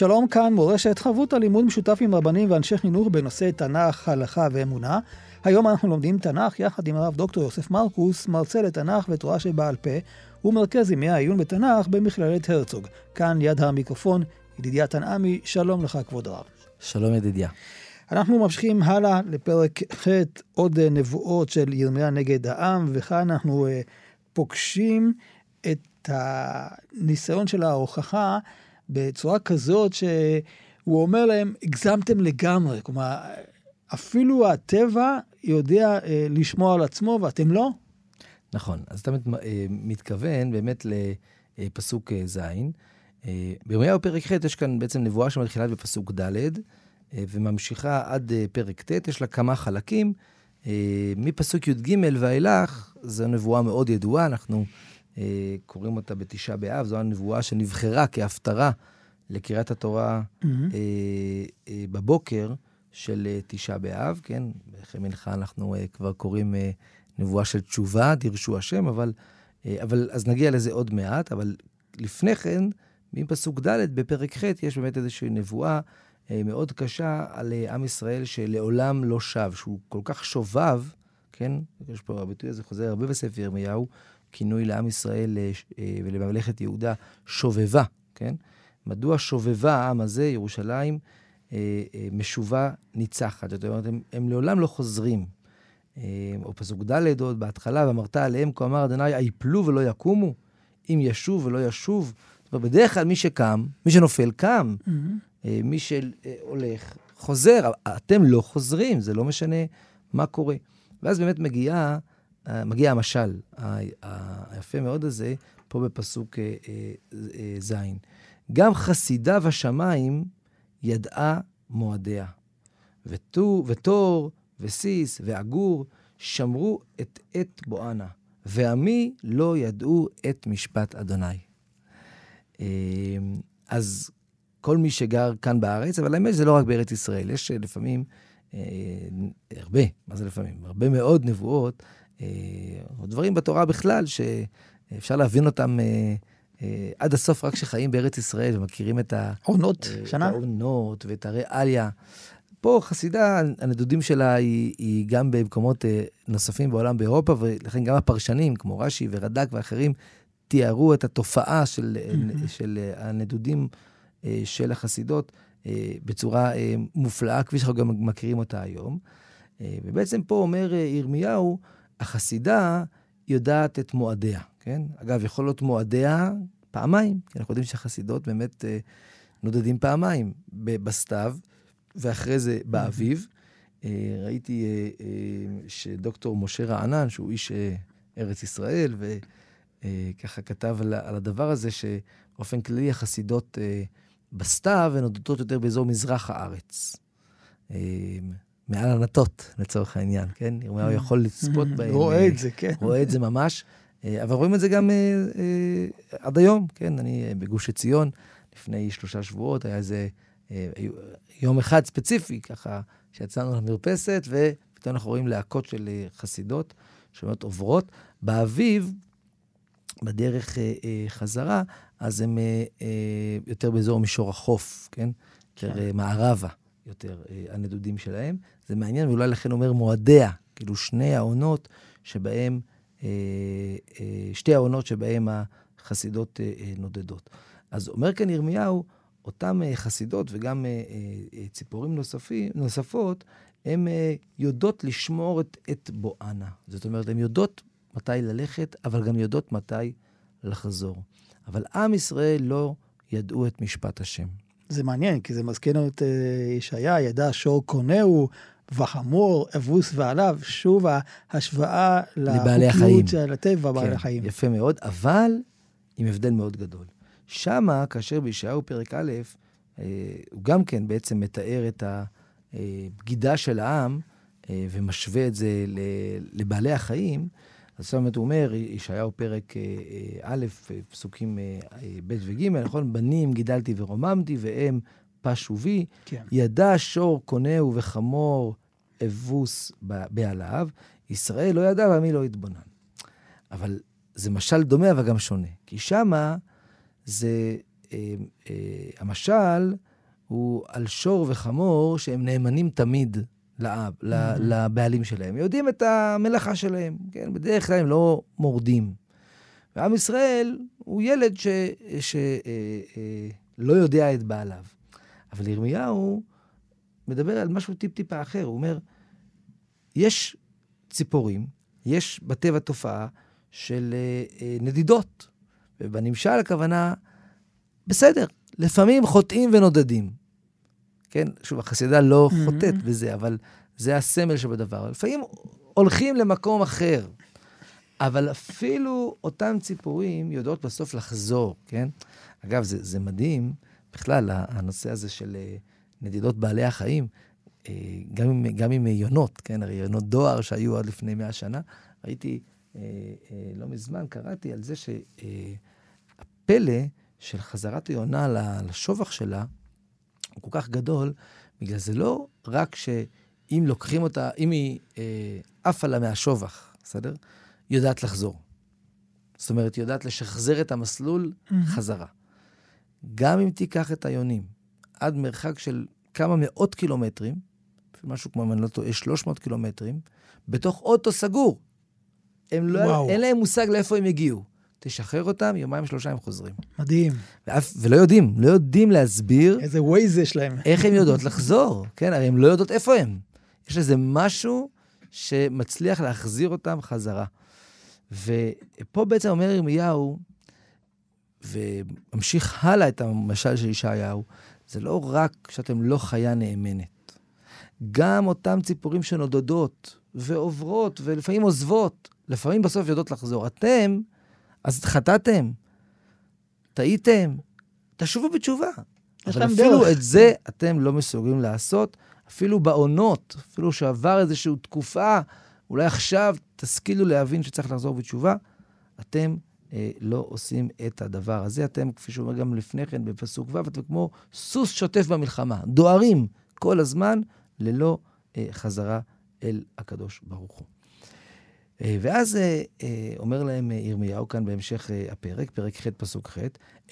שלום כאן מורשת חברות הלימוד משותף עם רבנים ואנשי חינוך בנושא תנ"ך, הלכה ואמונה. היום אנחנו לומדים תנ"ך יחד עם הרב דוקטור יוסף מרקוס, מרצה לתנ"ך ותורה שבעל פה, ומרכז ימי העיון בתנ"ך במכללת הרצוג. כאן ליד המיקרופון, ידידיה תנעמי, שלום לך כבוד הרב. שלום ידידיה. אנחנו ממשיכים הלאה לפרק ח', עוד נבואות של ירמיה נגד העם, וכאן אנחנו uh, פוגשים את הניסיון של ההוכחה בצורה כזאת שהוא אומר להם, הגזמתם לגמרי. כלומר, אפילו הטבע יודע אה, לשמור על עצמו ואתם לא. נכון, אז אתה מת, אה, מתכוון באמת לפסוק אה, ז'. אה, בירמיהו פרק ח' יש כאן בעצם נבואה שמתחילה בפסוק ד' וממשיכה עד פרק ט', יש לה כמה חלקים. מפסוק י"ג ואילך, זו נבואה מאוד ידועה, אנחנו אה, קוראים אותה בתשעה באב, זו הנבואה שנבחרה כהפטרה לקריאת התורה mm-hmm. אה, אה, בבוקר של אה, תשעה באב, כן? אחרי מלכה אנחנו אה, כבר קוראים אה, נבואה של תשובה, דירשו השם, אבל, אה, אבל אז נגיע לזה עוד מעט, אבל לפני כן, מפסוק ד' בפרק ח' יש באמת איזושהי נבואה אה, מאוד קשה על אה, עם ישראל שלעולם לא שב, שהוא כל כך שובב, כן? יש פה, הביטוי הזה חוזר הרבה בספר ירמיהו, כינוי לעם ישראל אה, אה, ולממלכת יהודה, שובבה, כן? מדוע שובבה העם הזה, ירושלים, אה, משובה ניצחת? זאת אומרת, הם, הם לעולם לא חוזרים. או פסוק ד' עוד בהתחלה, ואמרת עליהם, כה אמר אדוני, היפלו ולא יקומו, אם ישוב ולא ישוב. זאת אומרת, בדרך כלל מי שקם, מי שנופל, קם. Mm-hmm. מי שהולך, חוזר. אתם לא חוזרים, זה לא משנה מה קורה. ואז באמת מגיעה מגיע המשל היפה מאוד הזה, פה בפסוק אה, אה, ז'. גם חסידיו השמיים ידעה מועדיה. ותור וסיס ועגור שמרו את עת בואנה, ועמי לא ידעו את משפט אדוני. אז כל מי שגר כאן בארץ, אבל האמת שזה לא רק בארץ ישראל, יש לפעמים, הרבה, מה זה לפעמים? הרבה מאוד נבואות או אה, דברים בתורה בכלל, שאפשר להבין אותם אה, אה, עד הסוף רק כשחיים בארץ ישראל ומכירים את העונות, שנה. העונות ואת הריאליה. פה חסידה, הנדודים שלה היא, היא גם במקומות נוספים בעולם באירופה, ולכן גם הפרשנים, כמו רש"י ורד"ק ואחרים, תיארו את התופעה של, mm-hmm. של הנדודים של החסידות בצורה מופלאה, כפי שאנחנו גם מכירים אותה היום. ובעצם פה אומר ירמיהו, החסידה יודעת את מועדיה, כן? אגב, יכול להיות מועדיה פעמיים, כי אנחנו יודעים שהחסידות באמת אה, נודדים פעמיים, בסתיו, ואחרי זה באביב. אה, ראיתי אה, אה, שדוקטור משה רענן, שהוא איש אה, ארץ ישראל, וככה אה, כתב על, על הדבר הזה, שבאופן כללי החסידות אה, בסתיו הן נודדות יותר באזור מזרח הארץ. אה, מעל ענתות, לצורך העניין, כן? ירמיהו mm. יכול לצפות mm. בהם. רואה את זה, כן. רואה את זה ממש. אה, אבל רואים את זה גם אה, אה, עד היום, כן? אני בגוש עציון, לפני שלושה שבועות, היה איזה יום אחד ספציפי, ככה, שיצאנו למרפסת, ופתאום אנחנו רואים להקות של חסידות, שבאמת עוברות. באביב, בדרך חזרה, אז הם יותר באזור מישור החוף, כן? יותר כן. מערבה. יותר, אה, הנדודים שלהם. זה מעניין, ואולי לכן אומר מועדיה, כאילו שני העונות שבהם, אה, אה, שתי העונות שבהם החסידות נודדות. אז אומר כאן ירמיהו, אותן חסידות וגם ציפורים נוספים, נוספות, הן יודעות לשמור את, את בואנה. זאת אומרת, הן יודעות מתי ללכת, אבל גם יודעות מתי לחזור. אבל עם ישראל לא ידעו את משפט השם. זה מעניין, כי זה מזכיר לנו את אה, ישעיה, ידע שור קונהו, וחמור, אבוס ועליו, שוב ההשוואה החיים, של הטבע, בעלי כן, החיים. יפה מאוד, אבל עם הבדל מאוד גדול. שמה, כאשר בישעיהו פרק א', הוא גם כן בעצם מתאר את הבגידה של העם ומשווה את זה לבעלי החיים. אז זאת אומרת, הוא אומר, ישעיהו פרק א', פסוקים ב' וג', נכון? בנים גידלתי ורוממתי, והם פשו בי. כן. ידע שור קונהו וחמור אבוס בעליו, ישראל לא ידע ועמי לא התבונן. אבל זה משל דומה, אבל גם שונה. כי שמה זה, אה, אה, המשל הוא על שור וחמור שהם נאמנים תמיד לאב. לבעלים שלהם. יודעים את המלאכה שלהם, כן? בדרך כלל הם לא מורדים. ועם ישראל הוא ילד שלא אה, אה, לא יודע את בעליו. אבל ירמיהו מדבר על משהו טיפ-טיפה אחר. הוא אומר, יש ציפורים, יש בטבע תופעה של אה, אה, נדידות. ובנמשל הכוונה, בסדר, לפעמים חוטאים ונודדים. כן, שוב, החסידה לא mm-hmm. חוטאת בזה, אבל זה הסמל שבדבר. לפעמים הולכים למקום אחר, אבל אפילו אותן ציפורים יודעות בסוף לחזור, כן? אגב, זה, זה מדהים, בכלל, הנושא הזה של אה, נדידות בעלי החיים, אה, גם עם, גם עם יונות, כן? הרי יונות דואר שהיו עד לפני מאה שנה, ראיתי אה, לא מזמן, קראתי על זה שהפלא של חזרת היונה לשובח שלה הוא כל כך גדול, בגלל זה לא רק שאם לוקחים אותה, אם היא אה, עפה לה מהשובח, בסדר? היא יודעת לחזור. זאת אומרת, היא יודעת לשחזר את המסלול mm-hmm. חזרה. גם אם תיקח את היונים עד מרחק של כמה מאות קילומטרים, משהו כמו, אם אני לא טועה, 300 קילומטרים, בתוך אוטו סגור. הם לא, אין להם מושג לאיפה הם הגיעו. תשחרר אותם, יומיים שלושה הם חוזרים. מדהים. ואף, ולא יודעים, לא יודעים להסביר... איזה ווייז יש להם. איך הן יודעות לחזור, כן? הרי הן לא יודעות איפה הם. יש איזה משהו שמצליח להחזיר אותם חזרה. ופה בעצם אומר ירמיהו, וממשיך הלאה את המשל של ישעיהו, זה לא רק שאתם לא חיה נאמנת. גם אותן ציפורים שנודדות ועוברות ולפעמים עוזבות, לפעמים בסוף יודעות לחזור. אתם, אז חטאתם, טעיתם, תשובו בתשובה. אבל אפילו דרך. את זה אתם לא מסוגלים לעשות, אפילו בעונות, אפילו שעבר איזושהי תקופה, אולי עכשיו תשכילו להבין שצריך לחזור בתשובה, אתם אה, לא עושים את הדבר הזה. אתם, כפי שאומר גם לפני כן בפסוק ו', אתם כמו סוס שוטף במלחמה, דוהרים כל הזמן ללא אה, חזרה אל הקדוש ברוך הוא. אה, ואז אה, אה, אומר להם ירמיהו כאן בהמשך הפרק, פרק ח' פסוק ח',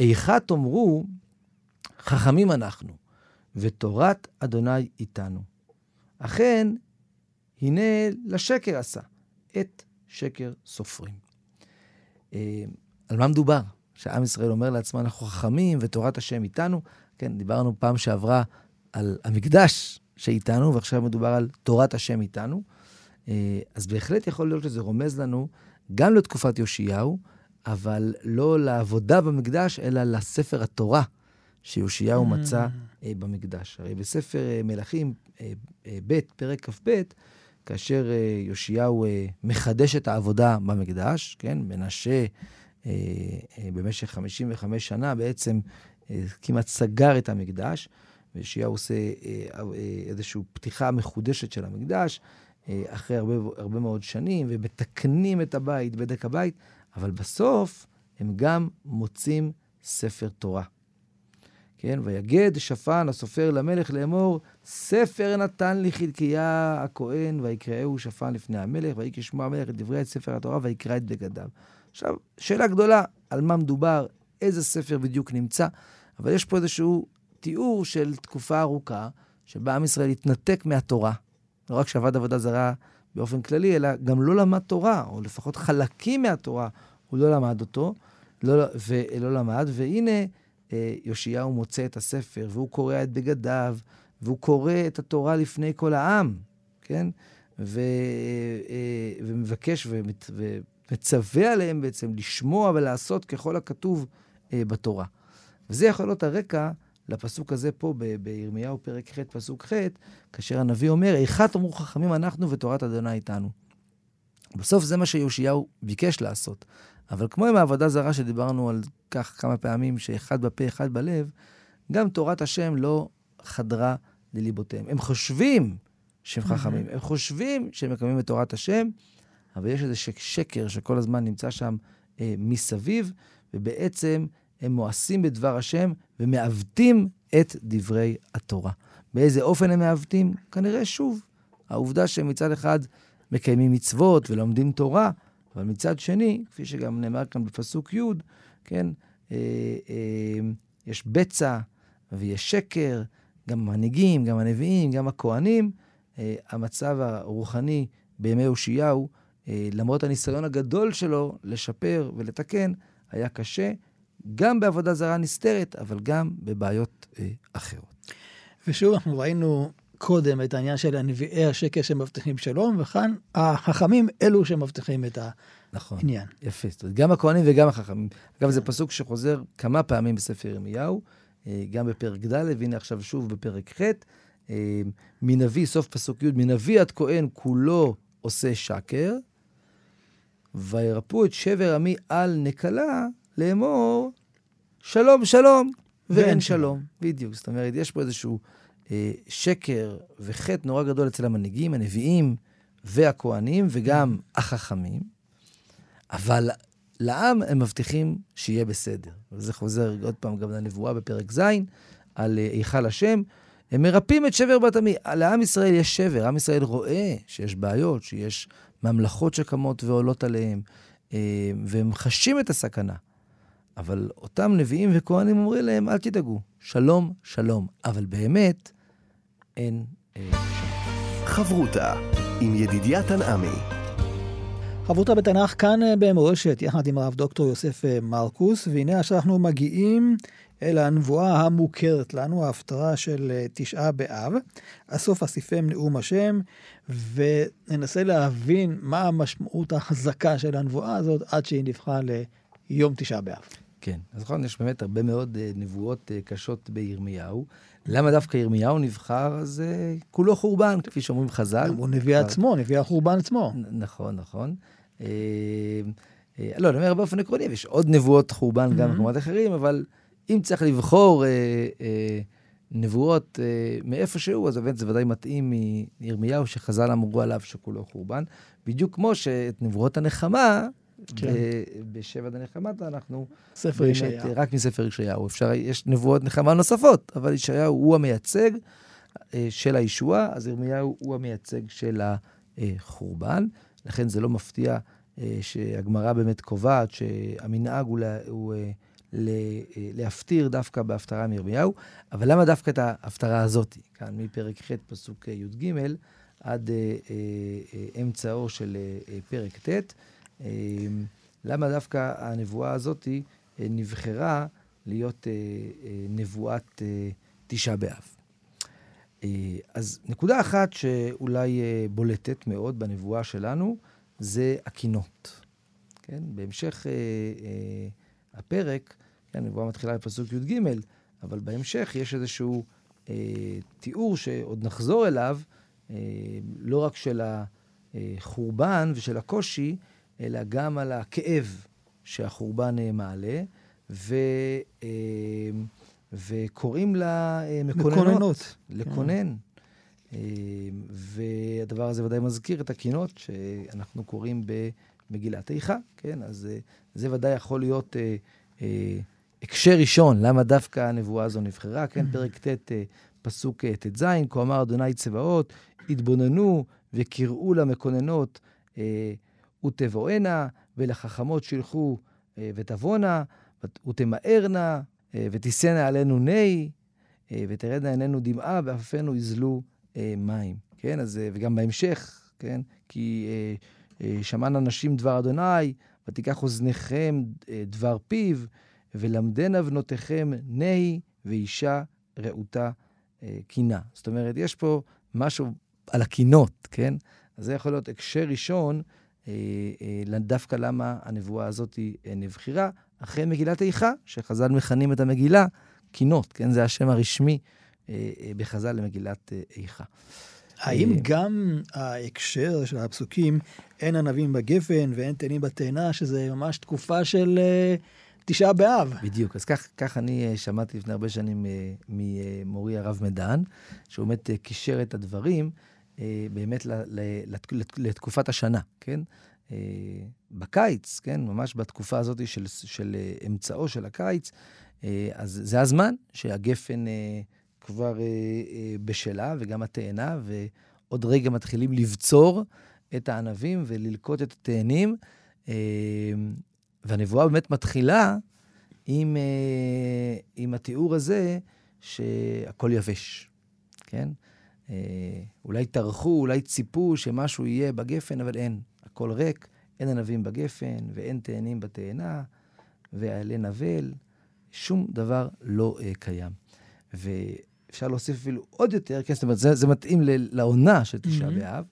איכה תאמרו, חכמים אנחנו, ותורת אדוני איתנו. אכן, הנה לשקר עשה, את שקר סופרים. על מה מדובר? שעם ישראל אומר לעצמו, אנחנו חכמים ותורת השם איתנו. כן, דיברנו פעם שעברה על המקדש שאיתנו, ועכשיו מדובר על תורת השם איתנו. אה, אז בהחלט יכול להיות שזה רומז לנו גם לתקופת יאשיהו, אבל לא לעבודה במקדש, אלא לספר התורה שיאשיהו mm. מצא אה, במקדש. הרי בספר אה, מלכים ב', פרק כ"ב, כאשר יאשיהו מחדש את העבודה במקדש, כן, מנשה במשך 55 שנה בעצם כמעט סגר את המקדש, ויאשיהו עושה איזושהי פתיחה מחודשת של המקדש, אחרי הרבה, הרבה מאוד שנים, ומתקנים את הבית, בדק הבית, אבל בסוף הם גם מוצאים ספר תורה. כן, ויגד שפן הסופר למלך לאמור, ספר נתן לי חלקיה הכהן, ויקראהו שפן לפני המלך, ויקרא שמוע המלך את דברי את ספר התורה, ויקרא את בגדיו. עכשיו, שאלה גדולה, על מה מדובר, איזה ספר בדיוק נמצא, אבל יש פה איזשהו תיאור של תקופה ארוכה, שבה עם ישראל התנתק מהתורה, לא רק שעבד עבודה זרה באופן כללי, אלא גם לא למד תורה, או לפחות חלקים מהתורה, הוא לא למד אותו, לא, ולא למד, והנה אה, יאשיהו מוצא את הספר, והוא קורע את בגדיו, והוא קורא את התורה לפני כל העם, כן? ו, אה, ומבקש ומת, ומצווה עליהם בעצם לשמוע ולעשות ככל הכתוב אה, בתורה. וזה יכול להיות הרקע לפסוק הזה פה בירמיהו פרק ח', פסוק ח', כאשר הנביא אומר, איכה תאמרו חכמים אנחנו ותורת אדוני איתנו. בסוף זה מה שיאשיהו ביקש לעשות. אבל כמו עם העבודה זרה שדיברנו על כך כמה פעמים, שאחד בפה, אחד בלב, גם תורת השם לא חדרה לליבותיהם. הם חושבים שהם חכמים, הם חושבים שהם מקיימים את תורת השם, אבל יש איזה שקר שכל הזמן נמצא שם אה, מסביב, ובעצם הם מואסים בדבר השם ומעוותים את דברי התורה. באיזה אופן הם מעוותים? כנראה שוב, העובדה שהם מצד אחד מקיימים מצוות ולומדים תורה, אבל מצד שני, כפי שגם נאמר כאן בפסוק י', כן, אה, אה, יש בצע ויש שקר, גם המנהיגים, גם הנביאים, גם הכוהנים. אה, המצב הרוחני בימי הושיעהו, אה, למרות הניסיון הגדול שלו לשפר ולתקן, היה קשה, גם בעבודה זרה נסתרת, אבל גם בבעיות אה, אחרות. ושוב, אנחנו ראינו קודם את העניין של הנביאי השקר שמבטיחים שלום, וכאן החכמים אלו שמבטיחים את נכון, העניין. יפה. זאת אומרת, גם הכהנים וגם החכמים. אגב, זה פסוק שחוזר כמה פעמים בספר ירמיהו, אה, גם בפרק ד', והנה עכשיו שוב בפרק ח', אה, מנביא, סוף פסוק י', מנביא עד כהן כולו עושה שקר, וירפאו את שבר עמי על נקלה, לאמור, שלום, שלום, ואין שלום. בדיוק. זאת אומרת, יש פה איזשהו אה, שקר וחטא נורא גדול אצל המנהיגים, הנביאים והכוהנים, וגם החכמים, אבל לעם הם מבטיחים שיהיה בסדר. וזה חוזר עוד פעם גם לנבואה בפרק ז', על אה, היכל השם. הם מרפאים את שבר בת עמי. לעם ישראל יש שבר, עם ישראל רואה שיש בעיות, שיש ממלכות שקמות ועולות עליהם, אה, והם חשים את הסכנה. אבל אותם נביאים וכהנים אומרים להם, אל תדאגו, שלום, שלום. אבל באמת, אין אה. חברותה עם ידידיה תנעמי. חברותה בתנ"ך כאן אה, במורשת, יחד עם הרב דוקטור יוסף אה, מרקוס, והנה עכשיו אנחנו מגיעים אל הנבואה המוכרת לנו, ההפטרה של תשעה באב. הסוף אסיפם נאום השם, וננסה להבין מה המשמעות החזקה של הנבואה הזאת עד שהיא נבחרה ליום תשעה באב. כן, אז נכון, יש באמת הרבה מאוד uh, נבואות uh, קשות בירמיהו. למה דווקא ירמיהו נבחר? אז כולו חורבן, כפי שאומרים חז"ל. הוא נביא עצמו, נביא החורבן עצמו. נכון, נכון. Uh, לא, אני אומר באופן עקרוני, יש עוד נבואות חורבן גם במקומות אחרים, אבל אם צריך לבחור נבואות uh, מאיפשהו, אז באמת זה ודאי מתאים מירמיהו, שחז"ל אמרו עליו שכולו חורבן. בדיוק כמו שאת נבואות הנחמה, כן. בשבע דנחמת אנחנו... ספר ישעיהו. רק מספר ישעיהו. אפשר, יש נבואות נחמה נוספות, אבל ישעיהו הוא המייצג של הישועה, אז ירמיהו הוא המייצג של החורבן. לכן זה לא מפתיע שהגמרא באמת קובעת שהמנהג הוא, לה, הוא להפטיר דווקא בהפטרה מירמיהו. אבל למה דווקא את ההפטרה הזאת? כאן מפרק ח' פסוק י"ג עד אמצעו של פרק ט'. אמ, למה דווקא הנבואה הזאת אה, נבחרה להיות אה, אה, נבואת תשעה באב? אז נקודה אחת שאולי בולטת מאוד בנבואה שלנו, זה הקינות. כן? בהמשך הפרק, כן, הנבואה מתחילה בפסוק י"ג, אבל בהמשך יש איזשהו תיאור שעוד נחזור אליו, לא רק של החורבן ושל הקושי, אלא גם על הכאב שהחורבן מעלה, ו, אה, וקוראים לה אה, מקוננות. מקוננות. לקונן. אה, והדבר הזה ודאי מזכיר את הקינות שאנחנו קוראים במגילת איכה, כן? אז זה ודאי יכול להיות הקשר ראשון, למה דווקא הנבואה הזו נבחרה, כן? Mm-hmm. פרק ט', פסוק ט"ז, כה אמר אדוני צבאות, התבוננו וקראו למקוננות ותבואנה, ולחכמות שילחו אה, ותבואנה, ותמהרנה, אה, ותישאנה עלינו נהי, אה, ותרדנה עינינו דמעה, ועפפינו יזלו מים. כן, אז, וגם בהמשך, כן, כי שמענה נשים דבר אדוני, ותיקח אוזניכם דבר פיו, ולמדנה בנותיכם נהי, ואישה רעותה קינה. זאת אומרת, יש פה משהו על הקינות, כן? אז זה יכול להיות הקשר ראשון דווקא למה הנבואה הזאת אה, נבחרה, אחרי מגילת איכה, שחז"ל מכנים את המגילה קינות, כן? זה השם הרשמי בחז"ל למגילת איכה. האם גם ההקשר של הפסוקים, אין ענבים בגפן ואין תאנים בתאנה, שזה ממש תקופה של תשעה באב. בדיוק. אז כך, כך אני אה, שמעתי לפני הרבה שנים אה, ממורי הרב מדן, שהוא באמת אה, קישר את הדברים באמת לתקופת השנה, כן? בקיץ, כן? ממש בתקופה הזאת של, של אמצעו של הקיץ, אז זה הזמן שהגפן כבר בשלה, וגם התאנה, ועוד רגע מתחילים לבצור את הענבים וללקוט את התאנים. והנבואה באמת מתחילה עם, אה, עם התיאור הזה שהכל יבש, כן? אה, אולי טרחו, אולי ציפו שמשהו יהיה בגפן, אבל אין. הכל ריק, אין ענבים בגפן ואין תאנים בתאנה, ועלה נבל, שום דבר לא uh, קיים. ואפשר להוסיף אפילו עוד יותר, כן, זאת אומרת, זה, זה מתאים לעונה של תשעה mm-hmm. באב,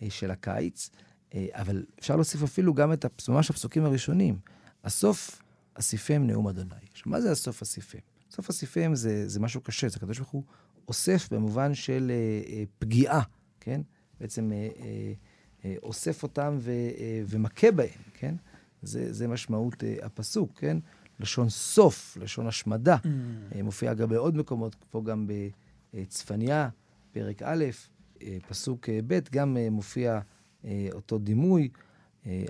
uh, של הקיץ, uh, אבל אפשר להוסיף אפילו גם את ממש הפסוקים הראשונים. הסוף אסיפם נאום אדוני. עכשיו, מה זה הסוף אסיפם? סוף אסיפם זה, זה משהו קשה, זה הקדוש ברוך הוא אוסף במובן של אה, אה, פגיעה, כן? בעצם אה, אה, אה, אוסף אותם ו, אה, ומכה בהם, כן? זה, זה משמעות אה, הפסוק, כן? לשון סוף, לשון השמדה. Mm. אה, מופיע גם בעוד מקומות, פה גם בצפניה, פרק א', אה, פסוק אה, ב', גם אה, מופיע אה, אותו דימוי.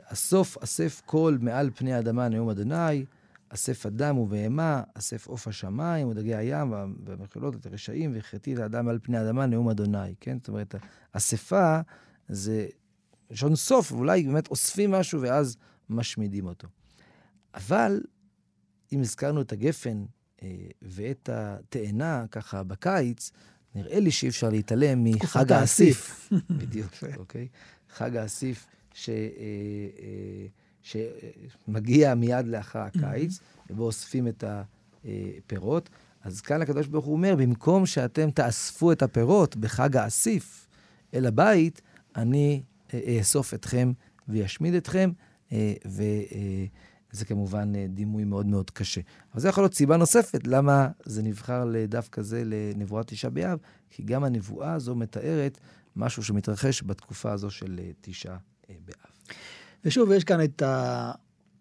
אסוף אסף קול מעל פני האדמה נאום אדוני, אסף אדם ובהמה, אסף עוף השמיים ודגי הים והמחילות את הרשעים והחטאתי את האדם על פני האדמה נאום אדוני, כן? זאת אומרת, אספה זה לשון סוף, ואולי באמת אוספים משהו ואז משמידים אותו. אבל אם הזכרנו את הגפן אה, ואת התאנה ככה בקיץ, נראה לי שאי אפשר להתעלם מחג האסיף. בדיוק, אוקיי? חג האסיף ש, אה, אה, שמגיע מיד לאחר הקיץ, ובו אוספים את הפירות. אז כאן הקדוש ברוך הוא אומר, במקום שאתם תאספו את הפירות בחג האסיף אל הבית, אני אה, אאסוף אתכם וישמיד אתכם, וזה כמובן דימוי מאוד מאוד קשה. אבל זה יכול להיות סיבה נוספת למה זה נבחר לדווקא זה לנבואת תשעה באב, כי גם הנבואה הזו מתארת משהו שמתרחש בתקופה הזו של תשעה באב. ושוב, יש כאן את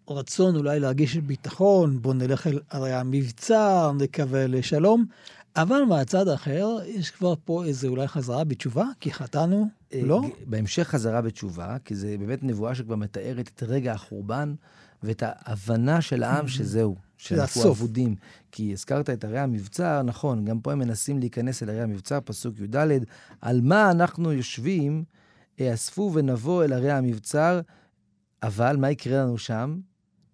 הרצון אולי להרגיש ביטחון, בואו נלך אל הרי המבצר, נקווה לשלום, אבל מהצד האחר, יש כבר פה איזה אולי חזרה בתשובה, כי חטאנו, אה, לא? בהמשך חזרה בתשובה, כי זה באמת נבואה שכבר מתארת את רגע החורבן ואת ההבנה של העם שזהו, שאנחנו אבודים. כי הזכרת את ערי המבצר, נכון, גם פה הם מנסים להיכנס אל ערי המבצר, פסוק י"ד, על מה אנחנו יושבים אספו ונבוא אל ערי המבצר, אבל מה יקרה לנו שם?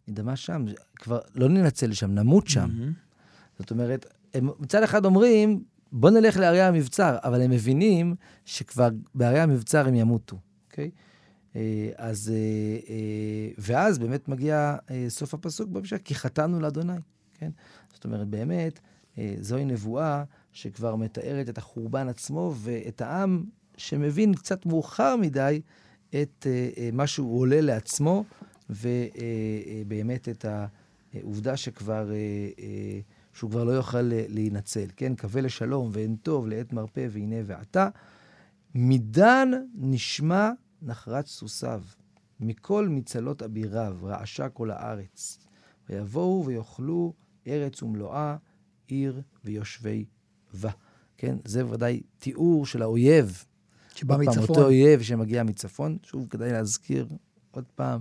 נדמה שם, כבר לא ננצל שם, נמות שם. Mm-hmm. זאת אומרת, הם מצד אחד אומרים, בוא נלך לערי המבצר, אבל הם מבינים שכבר בערי המבצר הם ימותו, אוקיי? אה, אז, אה, אה, ואז באמת מגיע סוף הפסוק במשך, כי חטאנו לאדוני, כן? זאת אומרת, באמת, זוהי נבואה שכבר מתארת את החורבן עצמו ואת העם שמבין קצת מאוחר מדי את uh, uh, מה שהוא עולה לעצמו, ובאמת uh, את העובדה שכבר, שהוא כבר לא יוכל להינצל. כן, קווה לשלום ואין טוב לעת מרפא והנה ועתה. מדן נשמע נחרץ סוסיו, מכל מצלות אביריו רעשה כל הארץ. ויבואו ויאכלו ארץ ומלואה, עיר ויושבי בה. כן, זה ודאי תיאור של האויב שבא מצפון. אותו אויב שמגיע מצפון. שוב, כדאי להזכיר עוד פעם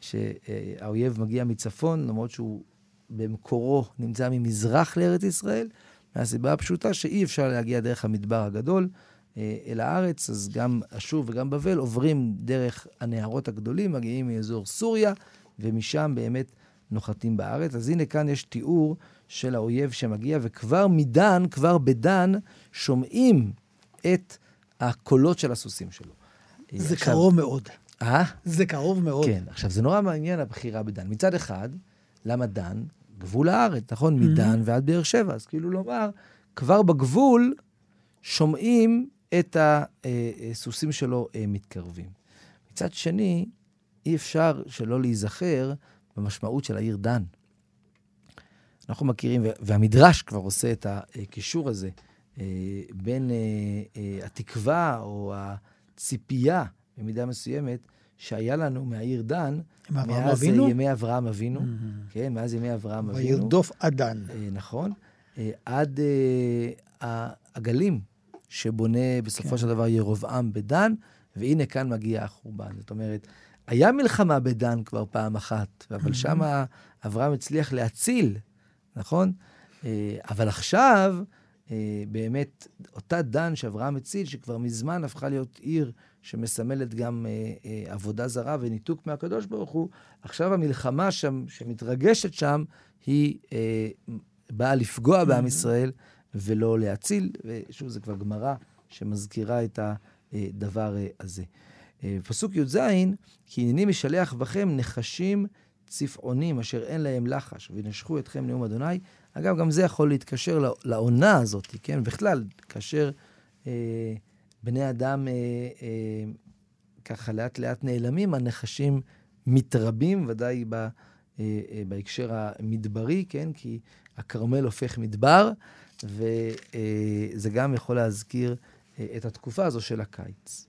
שהאויב מגיע מצפון, למרות שהוא במקורו נמצא ממזרח לארץ ישראל, מהסיבה הפשוטה שאי אפשר להגיע דרך המדבר הגדול אה, אל הארץ, אז גם אשור וגם בבל עוברים דרך הנהרות הגדולים, מגיעים מאזור סוריה, ומשם באמת נוחתים בארץ. אז הנה כאן יש תיאור של האויב שמגיע, וכבר מדן, כבר בדן, שומעים את הקולות של הסוסים שלו. זה עכשיו, קרוב מאוד. אה? זה קרוב מאוד. כן, עכשיו זה נורא מעניין הבחירה בדן. מצד אחד, למה דן? גבול הארץ, נכון? Mm-hmm. מדן ועד באר שבע. אז כאילו לומר, כבר בגבול שומעים את הסוסים שלו אה, מתקרבים. מצד שני, אי אפשר שלא להיזכר במשמעות של העיר דן. אנחנו מכירים, והמדרש כבר עושה את הקישור הזה אה, בין אה, אה, התקווה או הציפייה, במידה מסוימת, שהיה לנו מהעיר דן, מאז אבינו? ימי אברהם אבינו, Mhm. כן, מאז ימי אברהם אבינו. וירדוף עדן. אה, נכון, אה, עד אה, העגלים שבונה בסופו כן. של דבר ירבעם בדן, והנה כאן מגיע החורבן. זאת אומרת, היה מלחמה בדן כבר פעם אחת, אבל שם אברהם הצליח להציל, נכון? אה, אבל עכשיו, אה, באמת, אותה דן שאברהם הציל, שכבר מזמן הפכה להיות עיר שמסמלת גם אה, אה, עבודה זרה וניתוק מהקדוש ברוך הוא, עכשיו המלחמה שם, שמתרגשת שם, היא אה, באה לפגוע בעם ישראל ולא להציל, ושוב, זו כבר גמרא שמזכירה את הדבר אה, הזה. אה, פסוק י"ז, כי הנני משלח בכם נחשים צפעונים אשר אין להם לחש, ונשכו אתכם נאום אדוני. אגב, גם זה יכול להתקשר לא- לעונה הזאת, כן? בכלל, כאשר אה, בני אדם אה, אה, ככה לאט לאט נעלמים, הנחשים מתרבים, ודאי ב, אה, אה, בהקשר המדברי, כן? כי הכרמל הופך מדבר, וזה גם יכול להזכיר אה, את התקופה הזו של הקיץ.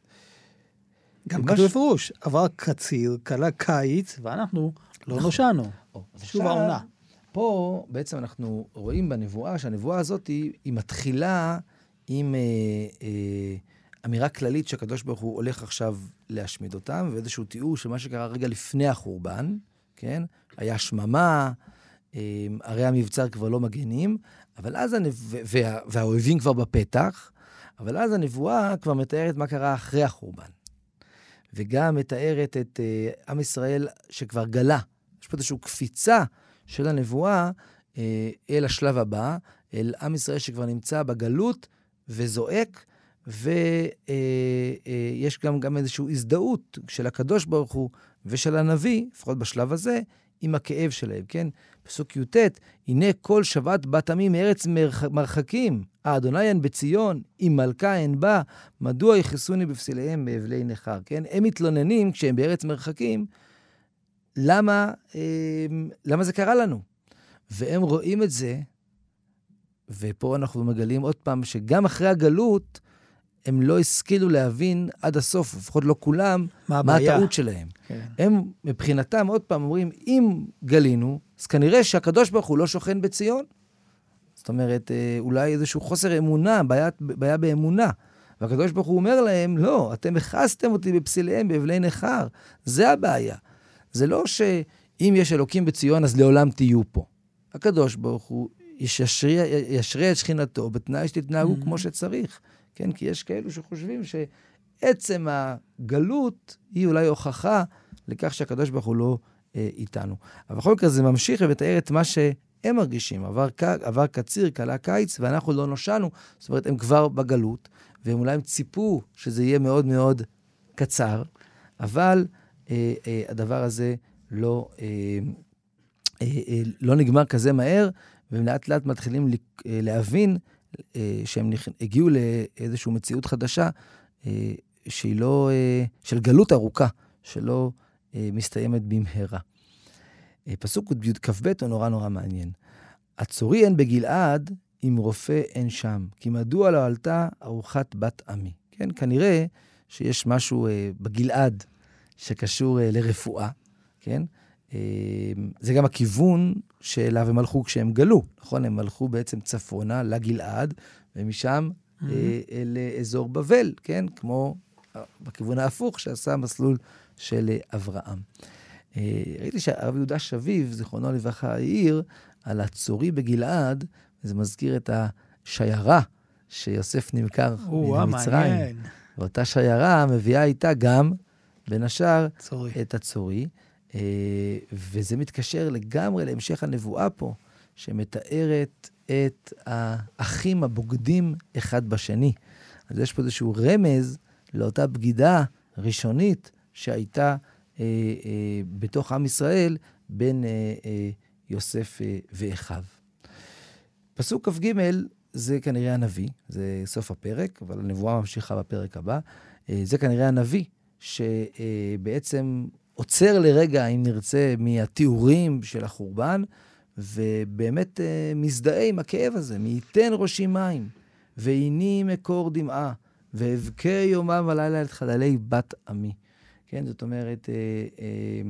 גם כתוב בפירוש, עבר קציר, כלה קיץ, ואנחנו לא נכון. נושענו. שוב העונה. פה בעצם אנחנו רואים בנבואה שהנבואה הזאת היא, היא מתחילה עם אה, אה, אמירה כללית שהקדוש ברוך הוא הולך עכשיו להשמיד אותם, ואיזשהו תיאור של מה שקרה רגע לפני החורבן, כן? היה שממה, אה, ערי המבצר כבר לא מגנים, אבל אז, הנב... וה... והאויבים כבר בפתח, אבל אז הנבואה כבר מתארת מה קרה אחרי החורבן. וגם מתארת את אה, עם ישראל שכבר גלה. יש פה איזושהי קפיצה של הנבואה אה, אל השלב הבא, אל עם ישראל שכבר נמצא בגלות וזועק, ויש גם, גם איזושהי הזדהות של הקדוש ברוך הוא ושל הנביא, לפחות בשלב הזה, עם הכאב שלהם, כן? פסוק י"ט, הנה כל שבת בת עמי מארץ מרח... מרחקים, האדוני הן בציון, אם מלכה הן בה, מדוע יכסוני בפסיליהם באבלי נכר, כן? הם מתלוננים כשהם בארץ מרחקים, למה, אה, למה זה קרה לנו? והם רואים את זה, ופה אנחנו מגלים עוד פעם שגם אחרי הגלות, הם לא השכילו להבין עד הסוף, לפחות לא כולם, מה מה? הטעות שלהם. כן. הם מבחינתם, עוד פעם, אומרים, אם גלינו, אז כנראה שהקדוש ברוך הוא לא שוכן בציון. זאת אומרת, אה, אולי איזשהו חוסר אמונה, בעיה, בעיה באמונה. והקדוש ברוך הוא אומר להם, לא, אתם הכסתם אותי בפסיליהם, באבלי נכר. זה הבעיה. זה לא שאם יש אלוקים בציון, אז לעולם תהיו פה. הקדוש ברוך הוא ישרה, את שכינתו בתנאי שתתנהגו כמו שצריך. כן, כי יש כאלו שחושבים שעצם הגלות היא אולי הוכחה לכך שהקדוש ברוך הוא לא אה, איתנו. אבל בכל מקרה זה ממשיך ומתאר את מה שהם מרגישים. עבר, ק- עבר קציר, כלה קיץ, ואנחנו לא נושענו. זאת אומרת, הם כבר בגלות, והם אולי הם ציפו שזה יהיה מאוד מאוד קצר, אבל אה, אה, הדבר הזה לא, אה, אה, אה, לא נגמר כזה מהר, והם לאט מתחילים אה, להבין שהם נכ- הגיעו לאיזושהי מציאות חדשה, אה, שהיא לא, אה, של גלות ארוכה, שלא אה, מסתיימת במהרה. אה, פסוק כ"ב הוא נורא נורא מעניין. הצורי אין בגלעד, אם רופא אין שם, כי מדוע לא עלתה ארוחת בת עמי. כן, כנראה שיש משהו אה, בגלעד שקשור אה, לרפואה, כן? אה, זה גם הכיוון שאליו הם הלכו כשהם גלו, נכון? הם הלכו בעצם צפונה לגלעד, ומשם אה, לאזור בבל, כן? כמו אה, בכיוון ההפוך שעשה מסלול של אה, אברהם. אה, ראיתי שהרב יהודה שביב, זיכרונו לברכה, העיר על הצורי בגלעד, וזה מזכיר את השיירה שיוסף נמכר ממצרים. ואותה שיירה מביאה איתה גם, בין השאר, צורי. את הצורי, אה, וזה מתקשר לגמרי להמשך הנבואה פה, שמתארת את האחים הבוגדים אחד בשני. אז יש פה איזשהו רמז לאותה בגידה ראשונית שהייתה אה, אה, בתוך עם ישראל בין אה, אה, יוסף אה, ואחיו. פסוק כ"ג זה כנראה הנביא, זה סוף הפרק, אבל הנבואה ממשיכה בפרק הבא. אה, זה כנראה הנביא שבעצם עוצר לרגע, אם נרצה, מהתיאורים של החורבן, ובאמת אה, מזדהה עם הכאב הזה, מי ייתן ראשי מים, והיני מקור דמעה, ואבכה יומם ולילה את חללי בת עמי. כן, זאת אומרת, אה, אה,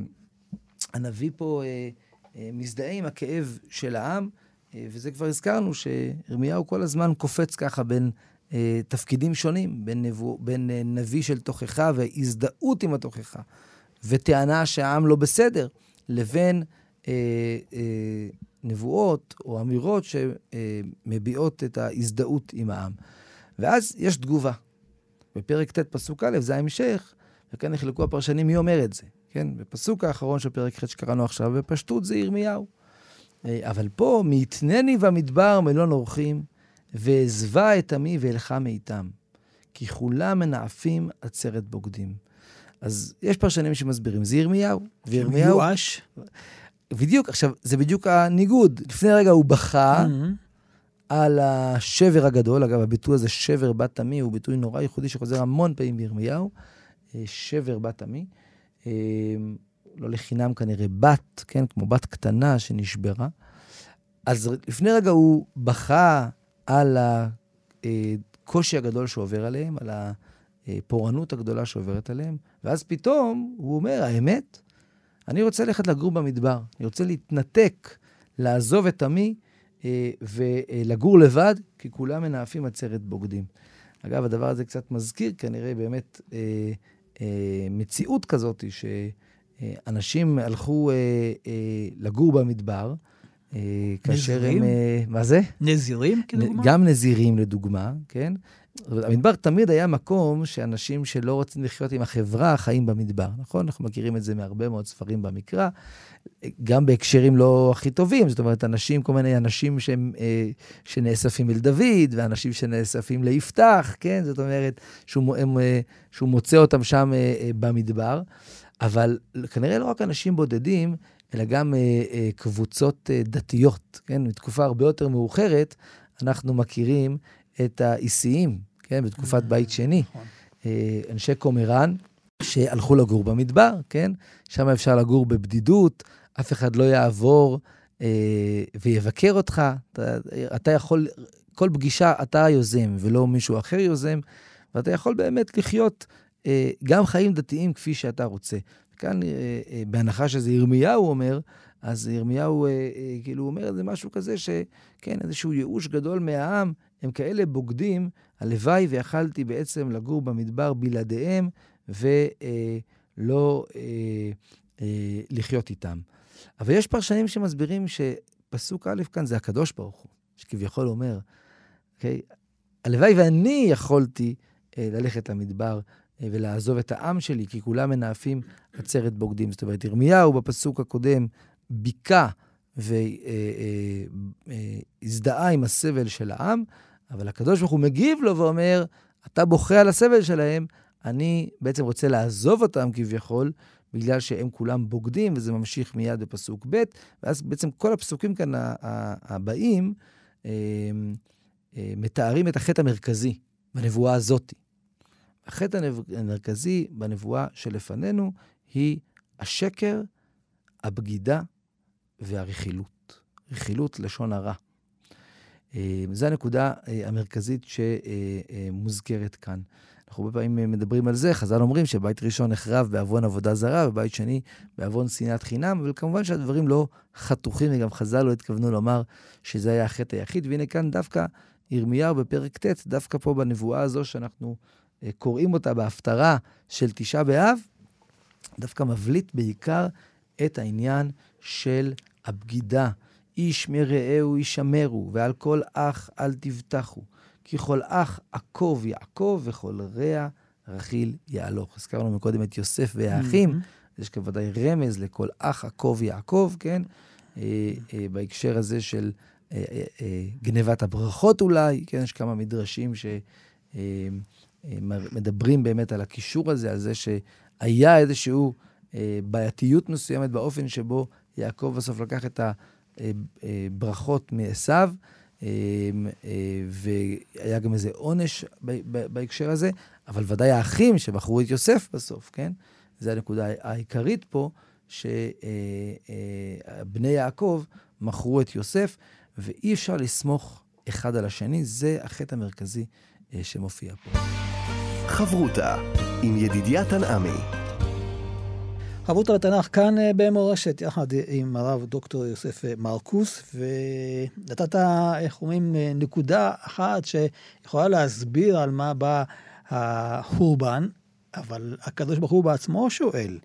הנביא פה אה, אה, מזדהה עם הכאב של העם, אה, וזה כבר הזכרנו, שירמיהו כל הזמן קופץ ככה בין אה, תפקידים שונים, בין, נבוא, בין אה, נביא של תוכחה והזדהות עם התוכחה, וטענה שהעם לא בסדר, לבין אה, אה, נבואות או אמירות שמביעות את ההזדהות עם העם. ואז יש תגובה. בפרק ט', פסוק א', זה ההמשך, וכאן נחלקו הפרשנים מי אומר את זה. כן, בפסוק האחרון של פרק ח' שקראנו עכשיו, בפשטות זה ירמיהו. אה, אבל פה, מיתנני במדבר מלון אורחים, ועזבה את עמי ואלכה מאיתם, כי כולם מנאפים עצרת בוגדים. אז יש פרשנים שמסבירים, זה ירמיהו. וירמיהו... יואש. בדיוק, עכשיו, זה בדיוק הניגוד. לפני רגע הוא בכה Mm-hmm. על השבר הגדול. אגב, הביטוי הזה, שבר בת עמי, הוא ביטוי נורא ייחודי שחוזר המון פעמים בירמיהו. אה, שבר בת עמי. אה, לא לחינם כנראה בת, כן? כמו בת קטנה שנשברה. אז לפני רגע הוא בכה על הקושי הגדול שעובר עליהם, על הפורענות הגדולה שעוברת עליהם, ואז פתאום הוא אומר, האמת, אני רוצה ללכת לגור במדבר, אני רוצה להתנתק, לעזוב את עמי אה, ולגור לבד, כי כולם מנאפים עצרת בוגדים. אגב, הדבר הזה קצת מזכיר כנראה באמת אה, אה, מציאות כזאת, שאנשים הלכו אה, אה, לגור במדבר, אה, כאשר נזירים? הם... אה, מה זה? נזירים, כדוגמה? גם נזירים, לדוגמה, כן? המדבר תמיד היה מקום שאנשים שלא רוצים לחיות עם החברה חיים במדבר, נכון? אנחנו מכירים את זה מהרבה מאוד ספרים במקרא, גם בהקשרים לא הכי טובים, זאת אומרת, אנשים, כל מיני אנשים שהם, אה, שנאספים אל דוד, ואנשים שנאספים ליפתח, כן? זאת אומרת, שהוא, הם, אה, שהוא מוצא אותם שם אה, אה, במדבר, אבל כנראה לא רק אנשים בודדים, אלא גם אה, אה, קבוצות אה, דתיות, כן? מתקופה הרבה יותר מאוחרת, אנחנו מכירים את האיסיים, כן? בתקופת בית שני. נכון. אה, אנשי קומראן שהלכו לגור במדבר, כן? שם אפשר לגור בבדידות, אף אחד לא יעבור אה, ויבקר אותך. אתה, אתה יכול, כל פגישה אתה יוזם ולא מישהו אחר יוזם, ואתה יכול באמת לחיות אה, גם חיים דתיים כפי שאתה רוצה. כאן, אה, אה, בהנחה שזה ירמיהו אומר, אז ירמיהו אה, אה, כאילו אומר איזה משהו כזה, שכן, איזשהו ייאוש גדול מהעם, הם כאלה בוגדים, הלוואי ויכלתי בעצם לגור במדבר בלעדיהם ולא אה, אה, לחיות איתם. אבל יש פרשנים שמסבירים שפסוק א' כאן זה הקדוש ברוך הוא, שכביכול אומר, אוקיי, הלוואי ואני יכולתי אה, ללכת למדבר אה, ולעזוב את העם שלי, כי כולם מנאפים עצרת בוגדים. זאת אומרת, ירמיהו בפסוק הקודם ביכה והזדהה עם הסבל של העם, אבל הקדוש ברוך הוא מגיב לו ואומר, אתה בוכה על הסבל שלהם, אני בעצם רוצה לעזוב אותם כביכול, בגלל שהם כולם בוגדים, וזה ממשיך מיד בפסוק ב', ואז בעצם כל הפסוקים כאן הבאים אה, אה, מתארים את החטא המרכזי בנבואה הזאת. החטא המרכזי בנבואה שלפנינו היא השקר, הבגידה והרכילות. רכילות לשון הרע. אה, זו הנקודה אה, המרכזית שמוזכרת כאן. אנחנו הרבה פעמים מדברים על זה, חז"ל אומרים שבית ראשון נחרב בעוון עבודה זרה, ובית שני בעוון שנאת חינם, אבל כמובן שהדברים לא חתוכים, וגם חז"ל לא התכוונו לומר שזה היה החטא היחיד. והנה כאן דווקא ירמיהו בפרק ט', דווקא פה בנבואה הזו שאנחנו אה, קוראים אותה בהפטרה של תשעה באב, דווקא מבליט בעיקר את העניין של הבגידה. איש מרעהו ישמרו, ועל כל אח אל תבטחו. כי כל אח עקוב יעקב, וכל רע רכיל יהלוך. הזכרנו מקודם את יוסף והאחים, יש כאן ודאי רמז לכל אח עקוב יעקב, כן? אה, אה, בהקשר הזה של אה, גנבת הברכות אולי, כן? יש כמה מדרשים שמדברים באמת על הקישור הזה, על זה שהיה איזושהי בעייתיות מסוימת באופן שבו יעקב בסוף לקח את הברכות מעשו, אה, אה, והיה גם איזה עונש בהקשר הזה, אבל ודאי האחים שבחרו את יוסף בסוף, כן? זו הנקודה העיקרית פה, שבני יעקב מכרו את יוסף, ואי אפשר לסמוך אחד על השני, זה החטא המרכזי אה, שמופיע פה. חברותה עם ידידיה תנעמי. חברותא בתנ"ך כאן אה, במורשת, יחד עם הרב דוקטור יוסף אה, מרקוס, ונתת, איך אומרים, אה, נקודה אחת שיכולה להסביר על מה בא החורבן, אבל הקדוש ברוך הוא בעצמו שואל,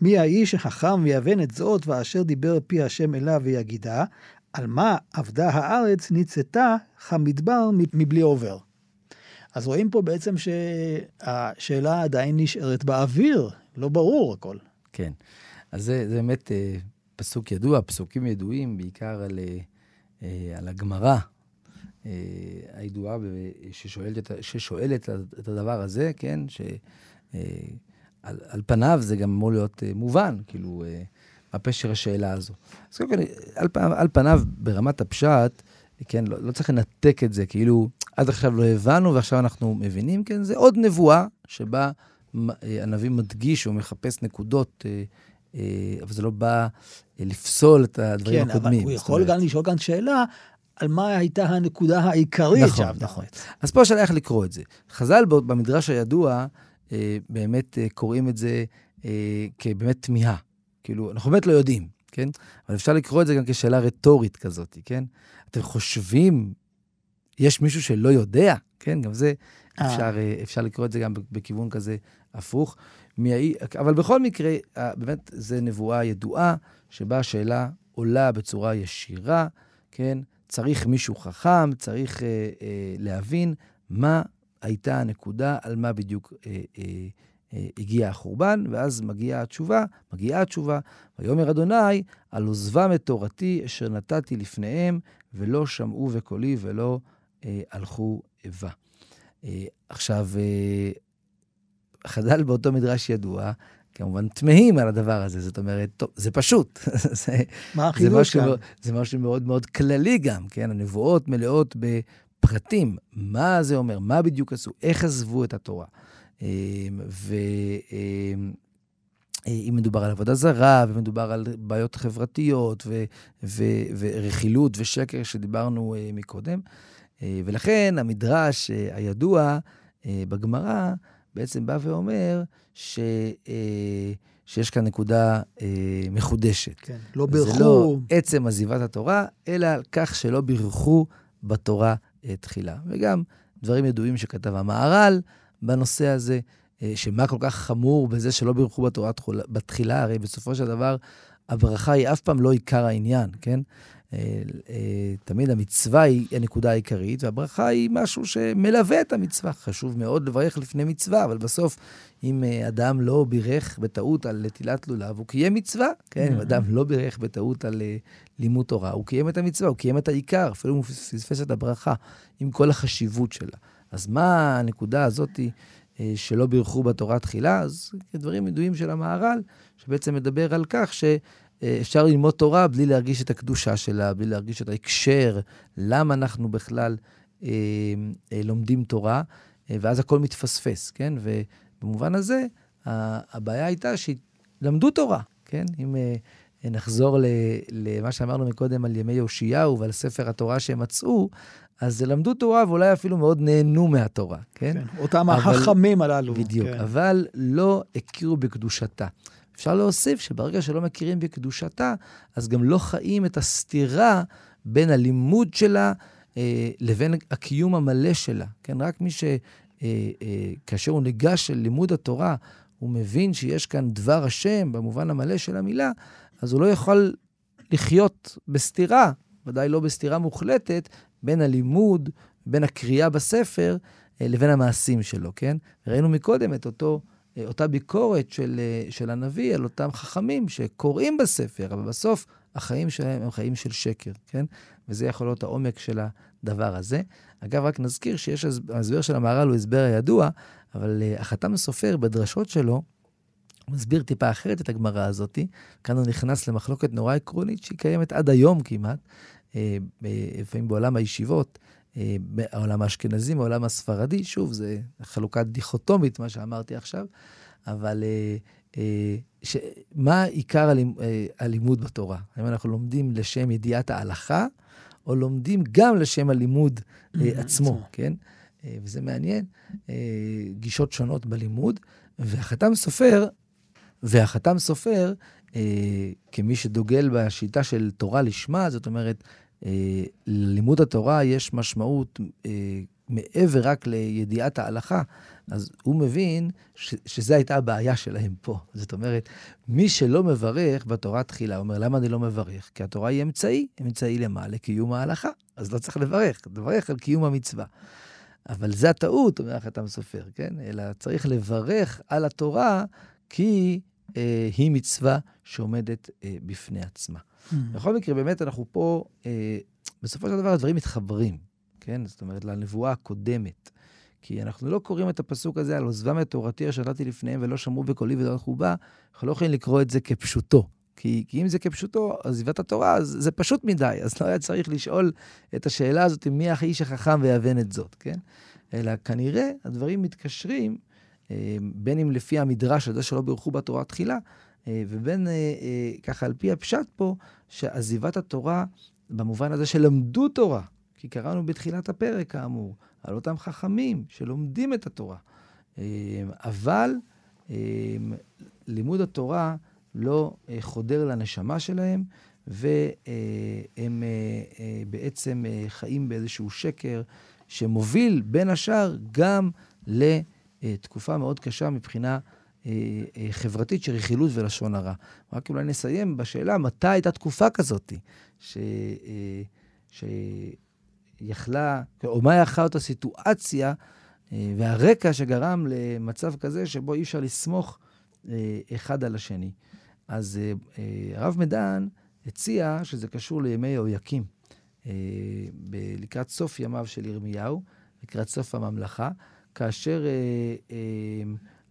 מי האיש החכם ויבן את זאת, ואשר דיבר פי השם אליו ויגידה, על מה עבדה הארץ ניצתה כמדבר מבלי עובר. אז רואים פה בעצם שהשאלה עדיין נשארת באוויר, לא ברור הכל. כן. אז זה, זה באמת אה, פסוק ידוע, פסוקים ידועים, בעיקר על, אה, אה על הגמרא אה, הידועה ששואלת, ששואלת את הדבר הזה, כן? שעל אה, על פניו זה גם אמור להיות אה, מובן, כאילו, אה, מה פשר השאלה הזו. אז קודם כל, על, על פניו, ברמת הפשט, כן, לא, לא צריך לנתק את זה, כאילו, עד עכשיו לא הבנו ועכשיו אנחנו מבינים, כן, זה עוד נבואה שבה הנביא מדגיש או מחפש נקודות, אה, אה, אבל זה לא בא לפסול את הדברים כן, הקודמים. כן, אבל הוא יכול גם לשאול כאן שאלה. על מה הייתה הנקודה העיקרית נכון, שעבדה. נכון. אז פה השאלה איך לקרוא את זה. חז"ל במדרש הידוע, באמת קוראים את זה כבאמת תמיהה. כאילו, אנחנו באמת לא יודעים, כן? אבל אפשר לקרוא את זה גם כשאלה רטורית כזאת, כן? אתם חושבים, יש מישהו שלא יודע? כן, גם זה, אפשר, אפשר לקרוא את זה גם בכיוון כזה הפוך. מי... אבל בכל מקרה, באמת, זו נבואה ידועה, שבה השאלה עולה בצורה ישירה, כן? צריך מישהו חכם, צריך אה, אה, להבין מה הייתה הנקודה, על מה בדיוק אה, אה, אה, הגיע החורבן, ואז מגיעה התשובה, מגיעה התשובה, ויאמר אדוני, על עוזבם את תורתי אשר נתתי לפניהם, ולא שמעו בקולי ולא אה, הלכו איבה. אה, עכשיו, אה, חז"ל באותו מדרש ידוע, כמובן תמהים על הדבר הזה, זאת אומרת, טוב, זה פשוט. זה, מה החידוש כאן? זה משהו מאוד מאוד כללי גם, כן? הנבואות מלאות בפרטים. מה זה אומר? מה בדיוק עשו? איך עזבו את התורה? אה, ואם מדובר על עבודה זרה, ומדובר על בעיות חברתיות, ו, ו, ורכילות ושקר שדיברנו מקודם. ולכן המדרש הידוע בגמרא, בעצם בא ואומר ש, אה, שיש כאן נקודה אה, מחודשת. כן, לא בירכו. זה לא עצם עזיבת התורה, אלא על כך שלא בירכו בתורה אה, תחילה. וגם דברים ידועים שכתב המהר"ל בנושא הזה, אה, שמה כל כך חמור בזה שלא בירכו בתורה בתחילה, הרי בסופו של דבר הברכה היא אף פעם לא עיקר העניין, כן? אה, אה, תמיד המצווה היא הנקודה העיקרית, והברכה היא משהו שמלווה את המצווה. חשוב מאוד לברך לפני מצווה, אבל בסוף, אם אה, אדם לא בירך בטעות על נטילת לולב, הוא קיים מצווה. כן, אם אדם לא בירך בטעות על לימוד תורה, הוא קיים את המצווה, הוא קיים את העיקר, אפילו הוא פספס את הברכה, עם כל החשיבות שלה. אז מה הנקודה הזאת שלא בירכו בתורה תחילה? אז דברים ידועים של המהר"ל, שבעצם מדבר על כך ש... אפשר ללמוד תורה בלי להרגיש את הקדושה שלה, בלי להרגיש את ההקשר, למה אנחנו בכלל אה, אה, לומדים תורה, אה, ואז הכל מתפספס, כן? ובמובן הזה, הבעיה הייתה שלמדו תורה, כן? אם אה, נחזור למה שאמרנו מקודם על ימי יאשיהו ועל ספר התורה שהם מצאו, אז למדו תורה ואולי אפילו מאוד נהנו מהתורה, כן? כן, אותם החכמים הללו. בדיוק, כן. אבל לא הכירו בקדושתה. אפשר להוסיף שברגע שלא מכירים בקדושתה, אז גם לא חיים את הסתירה בין הלימוד שלה אה, לבין הקיום המלא שלה. כן, רק מי ש... אה, אה, כאשר הוא ניגש אל לימוד התורה, הוא מבין שיש כאן דבר השם במובן המלא של המילה, אז הוא לא יכול לחיות בסתירה, ודאי לא בסתירה מוחלטת, בין הלימוד, בין הקריאה בספר, אה, לבין המעשים שלו, כן? ראינו מקודם את אותו אותה ביקורת של, אה, של הנביא על אותם חכמים שקוראים בספר, אבל בסוף החיים שלהם הם חיים של שקר, כן? וזה יכול להיות העומק של הדבר הזה. אגב, רק נזכיר שיש, ההסבר של המהר"ל הוא הסבר הידוע, אבל uh, החתם הסופר בדרשות שלו, הוא מסביר טיפה אחרת את הגמרא הזאת. כאן הוא נכנס למחלוקת נורא עקרונית שהיא קיימת עד היום כמעט, לפעמים בעולם הישיבות. אה, העולם האשכנזי מהעולם הספרדי. שוב, זה חלוקה דיכוטומית, מה שאמרתי עכשיו, אבל אה, אה, ש... מה עיקר הלימ... הלימוד בתורה? האם אנחנו לומדים לשם ידיעת ההלכה, או לומדים גם לשם הלימוד עצמו, כן? וזה מעניין, גישות שונות בלימוד. והחתם סופר והחתם סופר, אה, כמי שדוגל בשיטה של תורה לשמה, זאת אומרת, אה, ללימוד התורה יש משמעות אה, מעבר רק לידיעת ההלכה, אז הוא מבין ש, שזו הייתה הבעיה שלהם פה. זאת אומרת, מי שלא מברך בתורה תחילה, אומר, למה אני לא מברך? כי התורה היא אמצעי, אמצעי למה? לקיום ההלכה. אז לא צריך לברך, לברך על קיום המצווה. אבל זה הטעות, אומר החתם סופר, כן? אלא צריך לברך על התורה, כי אה, היא מצווה שעומדת אה, בפני עצמה. Mm. בכל מקרה, באמת אנחנו פה, אה, בסופו של דבר הדברים מתחברים, כן? זאת אומרת, לנבואה הקודמת. כי אנחנו לא קוראים את הפסוק הזה על עוזבם את תורתי אשר נתתי לפניהם ולא שמעו בקולי ולא הלכו בה, אנחנו לא יכולים לקרוא את זה כפשוטו. כי, כי אם זה כפשוטו, עזיבת התורה, אז זה פשוט מדי, אז לא היה צריך לשאול את השאלה הזאת, מי האיש החכם ויאבן את זאת, כן? אלא כנראה הדברים מתקשרים, אה, בין אם לפי המדרש הזה שלא בירכו בתורה תחילה, ובין אה, ככה על פי הפשט פה, שעזיבת התורה, במובן הזה שלמדו תורה, כי קראנו בתחילת הפרק, כאמור, על אותם חכמים שלומדים את התורה. אבל לימוד התורה לא חודר לנשמה שלהם, והם בעצם חיים באיזשהו שקר שמוביל בין השאר גם לתקופה מאוד קשה מבחינה אה, אה, חברתית של רכילות ולשון הרע. רק אולי נסיים בשאלה, מתי הייתה תקופה כזאת, ש... אה, שיכלה, או מה יכלה אותה סיטואציה והרקע שגרם למצב כזה שבו אי אפשר לסמוך אחד על השני. אז הרב מדן הציע שזה קשור לימי יהויקים. אה, לקראת סוף ימיו של ירמיהו, לקראת סוף הממלכה, כאשר אה, אה,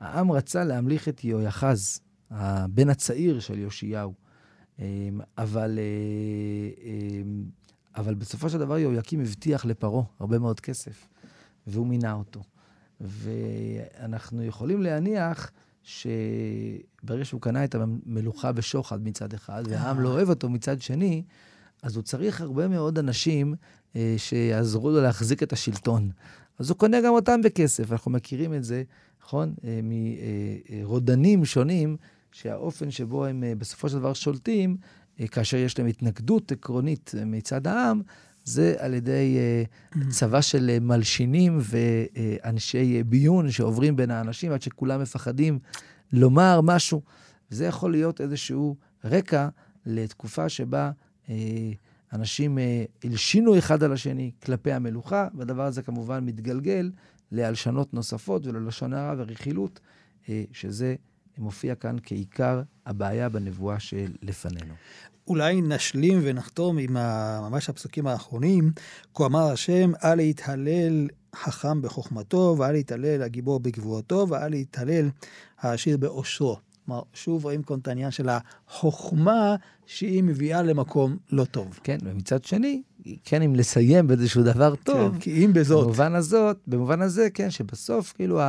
העם רצה להמליך את יהויחז, הבן הצעיר של יאשיהו. אבל, אבל בסופו של דבר יהויקים הבטיח לפרעה הרבה מאוד כסף, והוא מינה אותו. ואנחנו יכולים להניח שברגע שהוא קנה את המלוכה בשוחד מצד אחד, והעם לא אוהב אותו מצד שני, אז הוא צריך הרבה מאוד אנשים אה, שיעזרו לו להחזיק את השלטון. אז הוא קונה גם אותם בכסף, אנחנו מכירים את זה, נכון? אה, מרודנים שונים, שהאופן שבו הם אה, בסופו של דבר שולטים, אה, כאשר יש להם התנגדות עקרונית מצד העם, זה על ידי uh, צבא של מלשינים ואנשי ביון שעוברים בין האנשים עד שכולם מפחדים לומר משהו. וזה יכול להיות איזשהו רקע לתקופה שבה אנשים הלשינו אחד על השני כלפי המלוכה, והדבר הזה כמובן מתגלגל להלשנות נוספות וללשון הרע ורכילות, אה, שזה מופיע כאן כעיקר הבעיה בנבואה שלפנינו. אולי נשלים ונחתום עם ממש הפסוקים האחרונים. כה אמר השם, אל יתהלל חכם בחוכמתו, ואל יתהלל הגיבור בגבורתו, ואל יתהלל העשיר בעושרו. כלומר, שוב רואים כאן את העניין של החוכמה שהיא מביאה למקום לא טוב. כן, ומצד שני, כן, אם לסיים באיזשהו דבר כן, טוב, כן, כי אם בזאת. במובן הזאת, במובן הזה, כן, שבסוף, כאילו,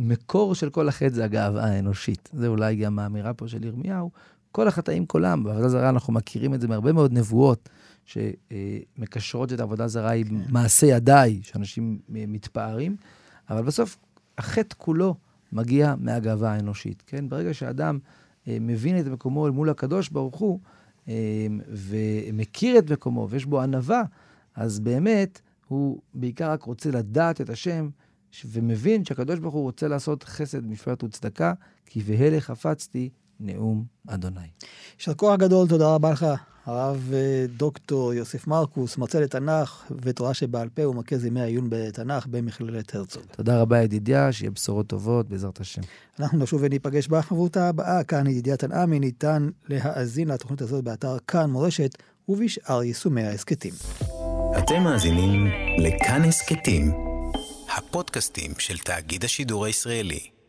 המקור של כל החטא זה הגאווה האנושית. זה אולי גם האמירה פה של ירמיהו. כל החטאים כולם, בעבודה זרה אנחנו מכירים את זה מהרבה מאוד נבואות שמקשרות את העבודה זרה עם מעשה ידיי, שאנשים מתפארים, אבל בסוף החטא כולו מגיע מהגאווה האנושית, כן? ברגע שאדם אה, מבין את מקומו אל מול הקדוש ברוך הוא, אה, ומכיר את מקומו, ויש בו ענווה, אז באמת הוא בעיקר רק רוצה לדעת את השם, ומבין שהקדוש ברוך הוא רוצה לעשות חסד, משפט וצדקה, כי והלה חפצתי נאום אדוני. יישר כוח גדול, תודה רבה לך, הרב אה, דוקטור יוסף מרקוס, מרצה לתנ"ך ותורה שבעל פה ומרכז ימי העיון בתנ"ך במכללת הרצוג. תודה רבה ידידיה, שיהיה בשורות טובות בעזרת השם. אנחנו נשוב וניפגש בחברותה הבאה, כאן ידידיה תנעמי, ניתן להאזין לתוכנית הזאת באתר כאן מורשת ובשאר יישומי ההסכתים. אתם מאזינים לכאן הסכתים, הפודקאסטים של תאגיד השידור הישראלי.